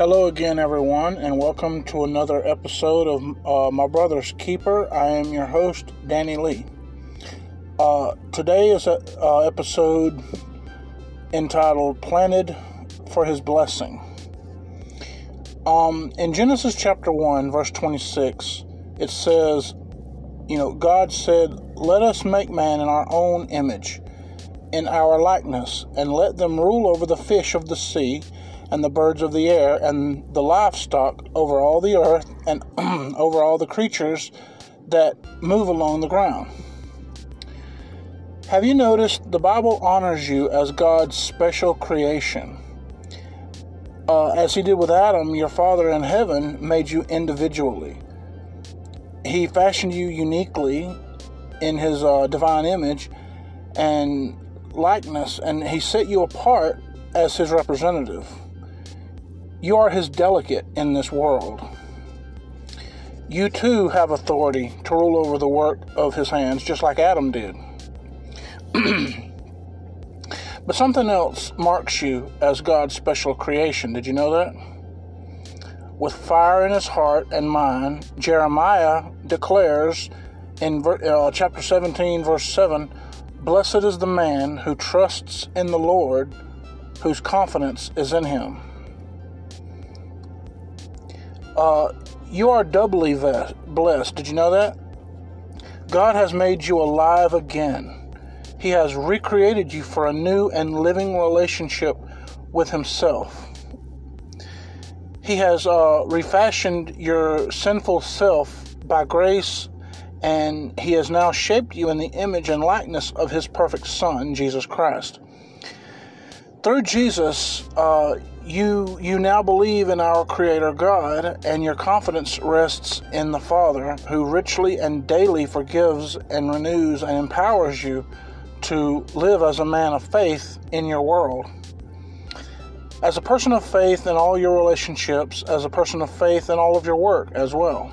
Hello again, everyone, and welcome to another episode of uh, My Brother's Keeper. I am your host, Danny Lee. Uh, today is an uh, episode entitled Planted for His Blessing. Um, in Genesis chapter 1, verse 26, it says, You know, God said, Let us make man in our own image, in our likeness, and let them rule over the fish of the sea and the birds of the air, and the livestock over all the earth, and over all the creatures that move along the ground. Have you noticed the Bible honors you as God's special creation? Uh, as He did with Adam, your Father in heaven made you individually. He fashioned you uniquely in His uh, divine image and likeness, and He set you apart as His representative. You are his delegate in this world. You too have authority to rule over the work of his hands, just like Adam did. but something else marks you as God's special creation. Did you know that? With fire in his heart and mind, Jeremiah declares in uh, chapter 17, verse 7 Blessed is the man who trusts in the Lord, whose confidence is in him uh, you are doubly blessed. Did you know that? God has made you alive again. He has recreated you for a new and living relationship with Himself. He has uh, refashioned your sinful self by grace, and He has now shaped you in the image and likeness of His perfect Son, Jesus Christ. Through Jesus, uh, you you now believe in our creator God and your confidence rests in the Father who richly and daily forgives and renews and empowers you to live as a man of faith in your world. As a person of faith in all your relationships, as a person of faith in all of your work as well.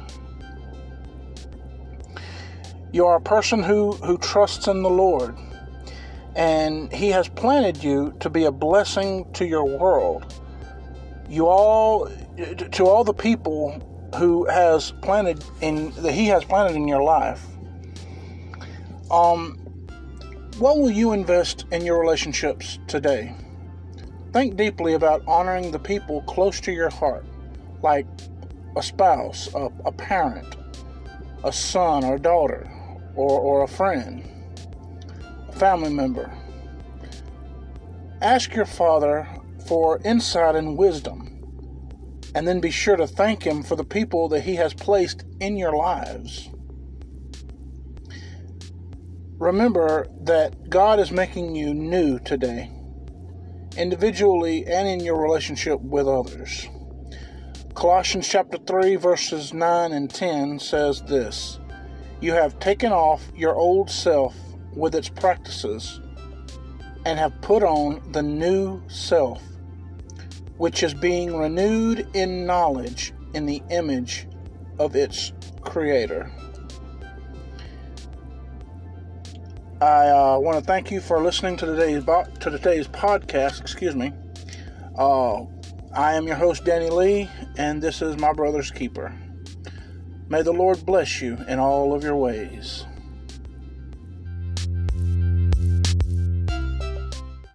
You are a person who, who trusts in the Lord, and He has planted you to be a blessing to your world. You all to all the people who has planted in that he has planted in your life um what will you invest in your relationships today? Think deeply about honoring the people close to your heart like a spouse a, a parent a son or daughter or, or a friend family member ask your father for insight and wisdom. And then be sure to thank Him for the people that He has placed in your lives. Remember that God is making you new today, individually and in your relationship with others. Colossians chapter 3, verses 9 and 10 says this You have taken off your old self with its practices and have put on the new self which is being renewed in knowledge in the image of its creator. I uh, want to thank you for listening to today's to today's podcast. Excuse me. Uh, I am your host Danny Lee, and this is my brother's keeper. May the Lord bless you in all of your ways.